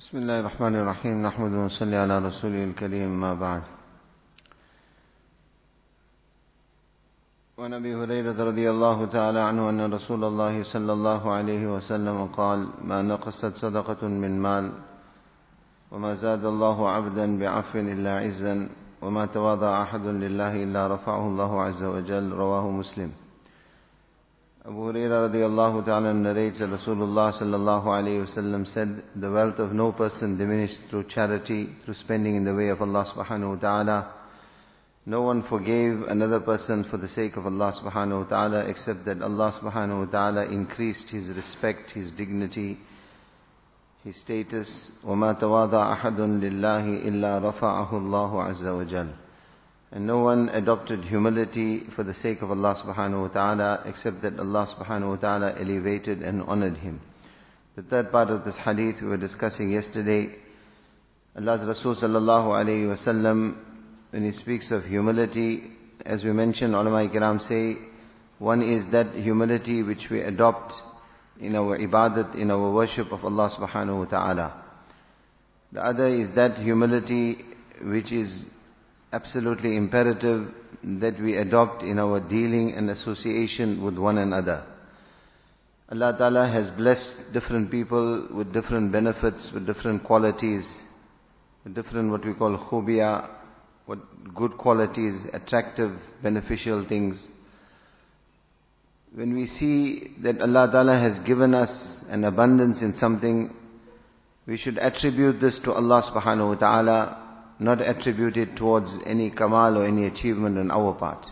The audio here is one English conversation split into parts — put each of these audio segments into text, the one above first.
بسم الله الرحمن الرحيم. نحمد ونصلي على رسوله الكريم ما بعد. وعن أبي هريرة رضي الله تعالى عنه أن رسول الله صلى الله عليه وسلم قال ما نقصت صدقة من مال وما زاد الله عبدا بعفو إلا عزا وما تواضع أحد لله إلا رفعه الله عز وجل. رواه مسلم. Abu Huraira radiallahu ta'ala narrates that Rasulullah sallallahu alayhi wasallam said, The wealth of no person diminished through charity, through spending in the way of Allah subhanahu wa ta'ala. No one forgave another person for the sake of Allah subhanahu wa ta'ala except that Allah subhanahu wa ta'ala increased his respect, his dignity, his status. وَمَا تَوَاضَعَ أَحَدٌ لِلَّهِ إِلَّا رَفَعَهُ اللَّهُ عَزَّ وَجَلَّ and no one adopted humility for the sake of Allah subhanahu wa ta'ala except that Allah subhanahu wa ta'ala elevated and honored him. The third part of this hadith we were discussing yesterday, Allah's Rasul sallallahu alayhi wa sallam, when he speaks of humility, as we mentioned, ulama kiram say, one is that humility which we adopt in our ibadat, in our worship of Allah subhanahu wa ta'ala. The other is that humility which is absolutely imperative that we adopt in our dealing and association with one another. Allah Ta'ala has blessed different people with different benefits, with different qualities, with different what we call khubia, what good qualities, attractive, beneficial things. When we see that Allah Ta'ala has given us an abundance in something, we should attribute this to Allah Subhanahu wa Ta'ala not attribute it towards any kamal or any achievement on our part.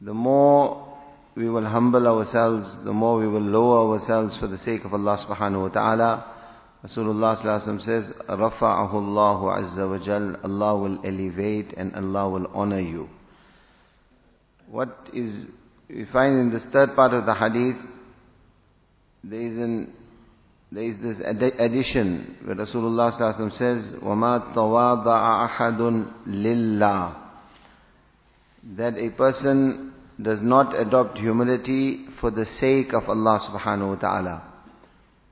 The more we will humble ourselves, the more we will lower ourselves for the sake of Allah subhanahu wa ta'ala. Rasulullah sallallahu says, رَفَعَهُ اللَّهُ عَزَّ وَجَلَّ Allah will elevate and Allah will honor you. What is, we find in this third part of the hadith, there is an there is this addition where Rasulullah says, وَمَا تَوَاضَعَ أَحَدٌ لِلَّهِ That a person does not adopt humility for the sake of Allah subhanahu wa ta'ala.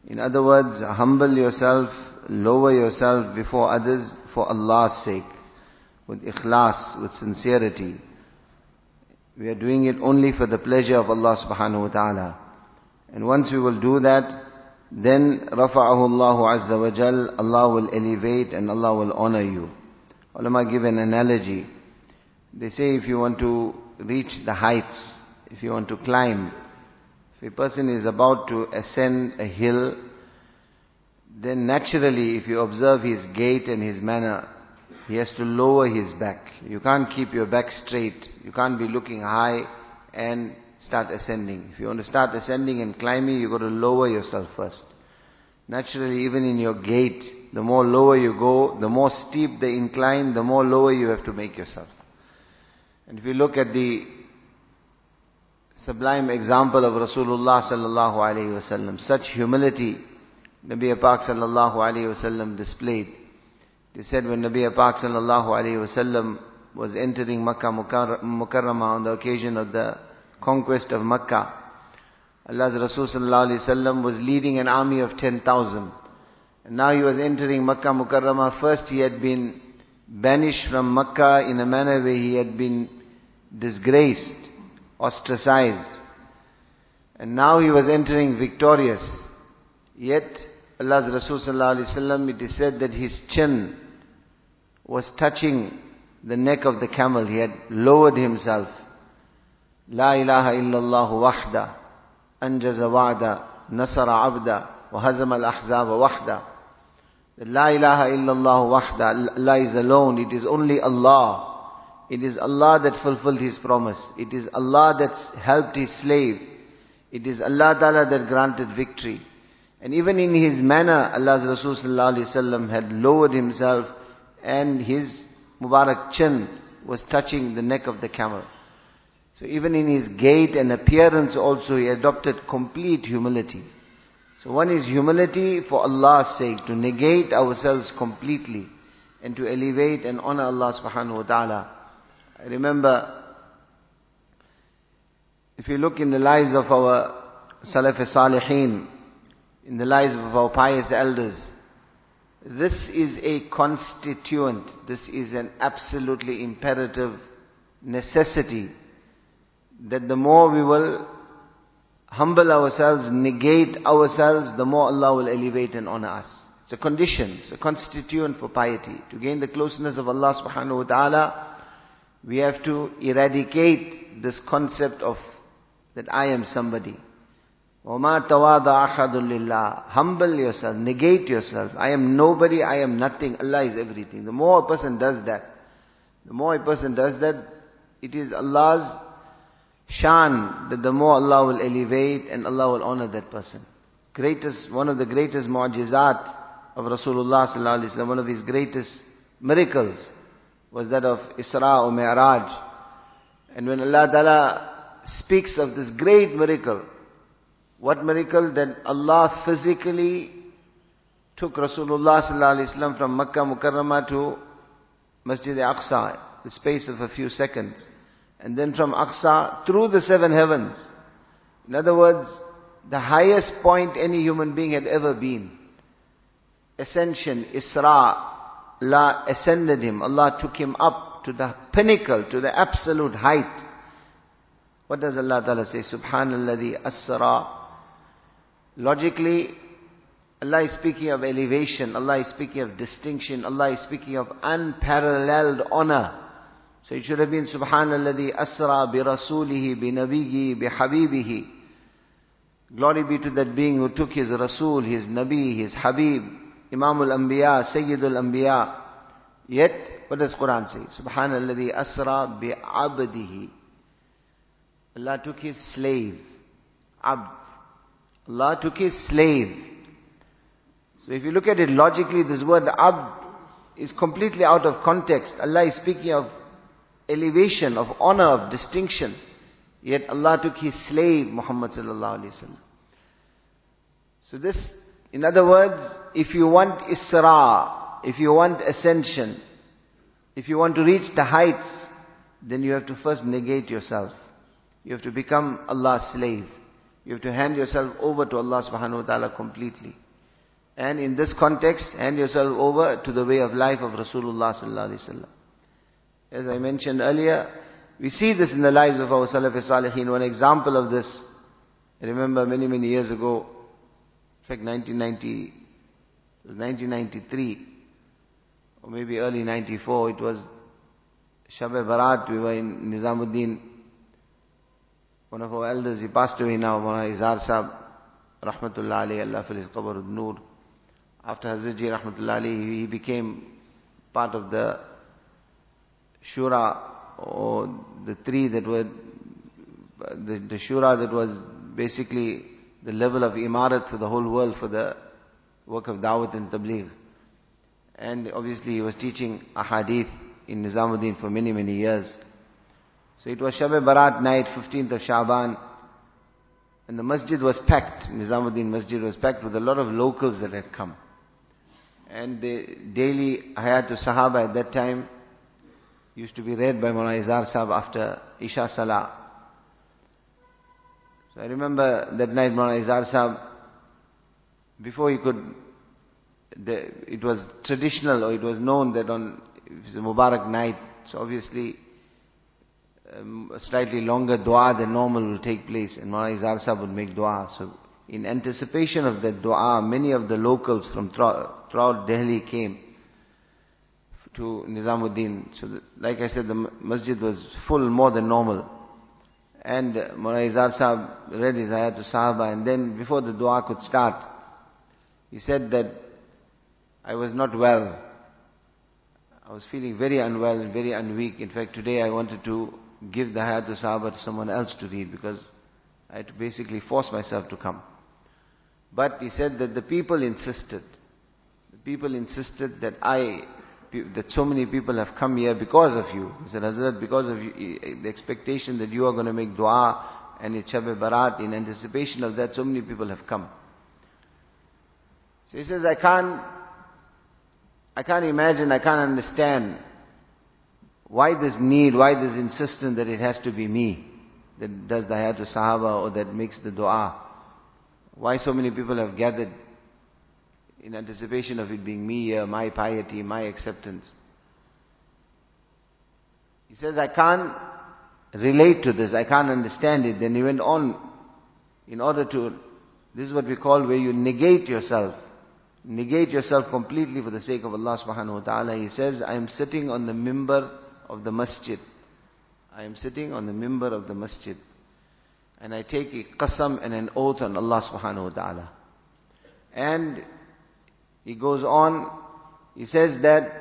In other words, humble yourself, lower yourself before others for Allah's sake, with ikhlas, with sincerity. We are doing it only for the pleasure of Allah subhanahu wa ta'ala. And once we will do that, then rafa'ahu Allah Azza wa Jal, Allah will elevate and Allah will honor you. Ulama give an analogy. They say if you want to reach the heights, if you want to climb, if a person is about to ascend a hill, then naturally if you observe his gait and his manner, he has to lower his back. You can't keep your back straight. You can't be looking high and start ascending. If you want to start ascending and climbing, you've got to lower yourself first. Naturally, even in your gait, the more lower you go, the more steep the incline, the more lower you have to make yourself. And if you look at the sublime example of Rasulullah sallallahu alaihi wasallam, such humility, Nabi Pak sallallahu alaihi wasallam displayed. He said when Nabi Pak sallallahu alaihi wasallam was entering Makkah Mukarramah on the occasion of the conquest of Makkah. Allah's Rasul sallallahu was leading an army of 10,000. And now he was entering Makkah Mukarramah. First he had been banished from Makkah in a manner where he had been disgraced, ostracized. And now he was entering victorious. Yet Allah's Rasul sallallahu it is said that his chin was touching the neck of the camel. He had lowered himself. لا إله إلا الله وحده أنجز وعدا نصر عبدا وهزم الأحزاب وحده La ilaha illallah wahda. Allah is alone. It is only Allah. It is Allah that fulfilled His promise. It is Allah that helped His slave. It is Allah Ta'ala that granted victory. And even in His manner, Allah's Rasul Sallallahu Alaihi Wasallam had lowered Himself and His Mubarak chin was touching the neck of the camel. So even in his gait and appearance also he adopted complete humility. So one is humility for Allah's sake, to negate ourselves completely and to elevate and honor Allah subhanahu wa ta'ala. I remember, if you look in the lives of our Salaf Salihin, in the lives of our pious elders, This is a constituent. This is an absolutely imperative necessity that the more we will humble ourselves, negate ourselves, the more Allah will elevate and honor us. It's a condition, it's a constituent for piety. To gain the closeness of Allah subhanahu wa ta'ala, we have to eradicate this concept of that I am somebody. وَمَا تَوَاضَ أَحَدٌ لِلَّهِ Humble yourself, negate yourself. I am nobody, I am nothing, Allah is everything. The more a person does that, the more a person does that, it is Allah's shan that the more Allah will elevate and Allah will honor that person. Greatest, one of the greatest mu'jizat of Rasulullah sallallahu alaihi one of his greatest miracles was that of Isra or Mi'raj. And when Allah Ta'ala speaks of this great miracle, what miracle? That Allah physically took Rasulullah sallallahu alaihi from Makkah Mukarramah to Masjid Al-Aqsa, the space of a few seconds. And then from Aqsa through the seven heavens. In other words, the highest point any human being had ever been ascension, Isra, Allah ascended him. Allah took him up to the pinnacle, to the absolute height. What does Allah Ta'ala say? Subhanallah asra. Logically, Allah is speaking of elevation. Allah is speaking of distinction. Allah is speaking of unparalleled honor. So it should have been Subhanallah asra bi rasulihi bi nabiyyi bi habibihi. Glory be to that being who took his Rasul, his Nabi, his Habib, Imam al-Anbiya, Sayyid al-Anbiya. Yet, what does Quran say? Subhanallah asra bi abdihi. Allah took his slave, abd. Allah took his slave. So if you look at it logically, this word abd is completely out of context. Allah is speaking of elevation, of honor, of distinction. Yet Allah took his slave, Muhammad sallallahu. So this in other words, if you want Isra, if you want ascension, if you want to reach the heights, then you have to first negate yourself. You have to become Allah's slave. You have to hand yourself over to Allah subhanahu wa ta'ala completely. And in this context, hand yourself over to the way of life of Rasulullah sallallahu alaihi wasallam. As I mentioned earlier, we see this in the lives of our Salaf Salihin. One example of this, I remember many, many years ago, in fact, 1990, it was 1993, or maybe early 94, it was Shab Barat, we were in Nizamuddin. One of our elders, he passed away now, Mawlana Izhar Sahib, Rahmatullah alayhi, Allah fil his qabr nur. After Hazrat Rahmatullah alayhi, he became part of the Shura, or the three that were, the, the Shura that was basically the level of imarat for the whole world for the work of Dawat and Tabligh. And obviously he was teaching ahadith in Nizamuddin for many, many years. So it was Shab Barat night, 15th of Shaban, and the masjid was packed, Nizamuddin masjid was packed with a lot of locals that had come. And the daily Hayatus Sahaba at that time used to be read by Mullah Izhar Sahib after Isha Salah. So I remember that night Mullah Izhar Sahib, before he could, the, it was traditional or it was known that on, it was a Mubarak night, so obviously um, a slightly longer dua than normal will take place and Mullah Izhar Sahib would make dua. So in anticipation of that dua, many of the locals from throughout Delhi came to Nizamuddin. So like I said, the masjid was full more than normal. And Mullah Izhar Sahib read his Hayatus Sahaba and then before the dua could start, he said that I was not well. I was feeling very unwell and very unweak. In fact, today I wanted to give the Hayatus Sahaba to someone else to read because I had to basically force myself to come. But he said that the people insisted. The people insisted that I that so many people have come here because of you. He said, Hazrat, because of you, eh, eh, the expectation that you are going to make dua and it's Barat, in anticipation of that, so many people have come. So he says, I can't, I can't imagine, I can't understand why this need, why this insistence that it has to be me that does the Hayatus Sahaba or that makes the dua. Why so many people have gathered. In anticipation of it being me my piety, my acceptance. He says, I can't relate to this, I can't understand it. Then he went on, in order to, this is what we call where you negate yourself. Negate yourself completely for the sake of Allah subhanahu wa ta'ala. He says, I am sitting on the mimbar of the masjid. I am sitting on the mimbar of the masjid. And I take a qasam and an oath on Allah subhanahu wa ta'ala. And he goes on, he says that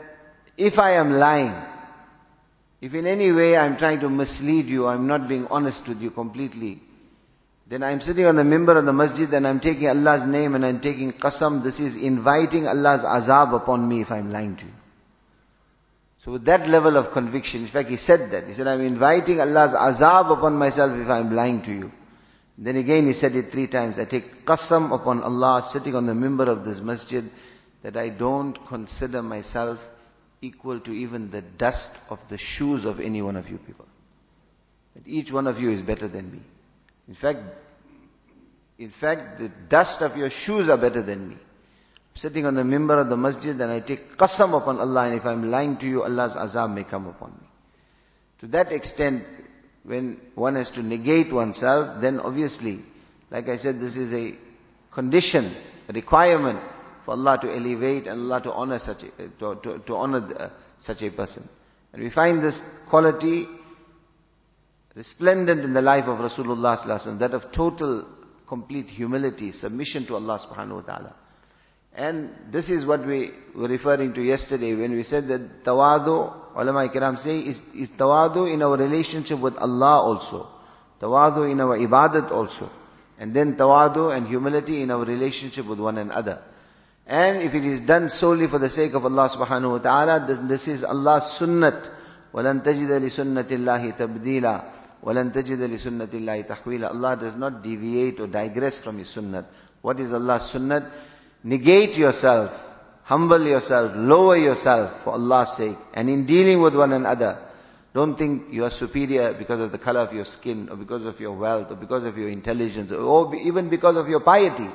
if I am lying, if in any way I'm trying to mislead you, I'm not being honest with you completely, then I'm sitting on the mimbar of the masjid and I'm taking Allah's name and I'm taking qasam. This is inviting Allah's azab upon me if I'm lying to you. So with that level of conviction, in fact he said that. He said, I'm inviting Allah's azab upon myself if I'm lying to you. Then again he said it three times. I take qasam upon Allah sitting on the mimbar of this masjid that I don't consider myself equal to even the dust of the shoes of any one of you people. That each one of you is better than me. In fact, in fact, the dust of your shoes are better than me. I'm sitting on the mimbar of the masjid and I take qasam upon Allah and if I'm lying to you, Allah's azab may come upon me. To that extent, when one has to negate oneself, then obviously, like I said, this is a condition, a requirement for Allah to elevate and Allah to honor such a, to, to, to honor uh, such a person. And we find this quality resplendent in the life of Rasulullah sallallahu that of total, complete humility, submission to Allah subhanahu wa ta'ala. And this is what we were referring to yesterday when we said that tawadu, ulama kiram say, is, is tawadu in our relationship with Allah also. Tawadu in our ibadat also. And then tawadu and humility in our relationship with one another. And if it is done solely for the sake of Allah subhanahu wa ta'ala, then this is Allah's sunnat. وَلَن تَجِدَ لِسُنَّةِ اللَّهِ تَبْدِيلًا وَلَن تَجِدَ لِسُنَّةِ اللَّهِ تَحْوِيلًا Allah does not deviate or digress from His sunnat. What is Allah's sunnat? Negate yourself, humble yourself, lower yourself for Allah's sake. And in dealing with one another, don't think you are superior because of the color of your skin, or because of your wealth, or because of your intelligence, or even because of your piety.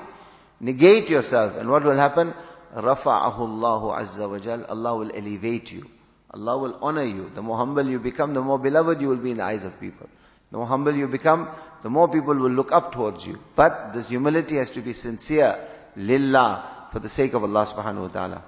Negate yourself and what will happen? رَفَعَهُ اللَّهُ عَزَّ وَجَلَ Allah will elevate you. Allah will honor you. The more humble you become, the more beloved you will be in the eyes of people. The more humble you become, the more people will look up towards you. But this humility has to be sincere. Lillah. For the sake of Allah subhanahu wa ta'ala.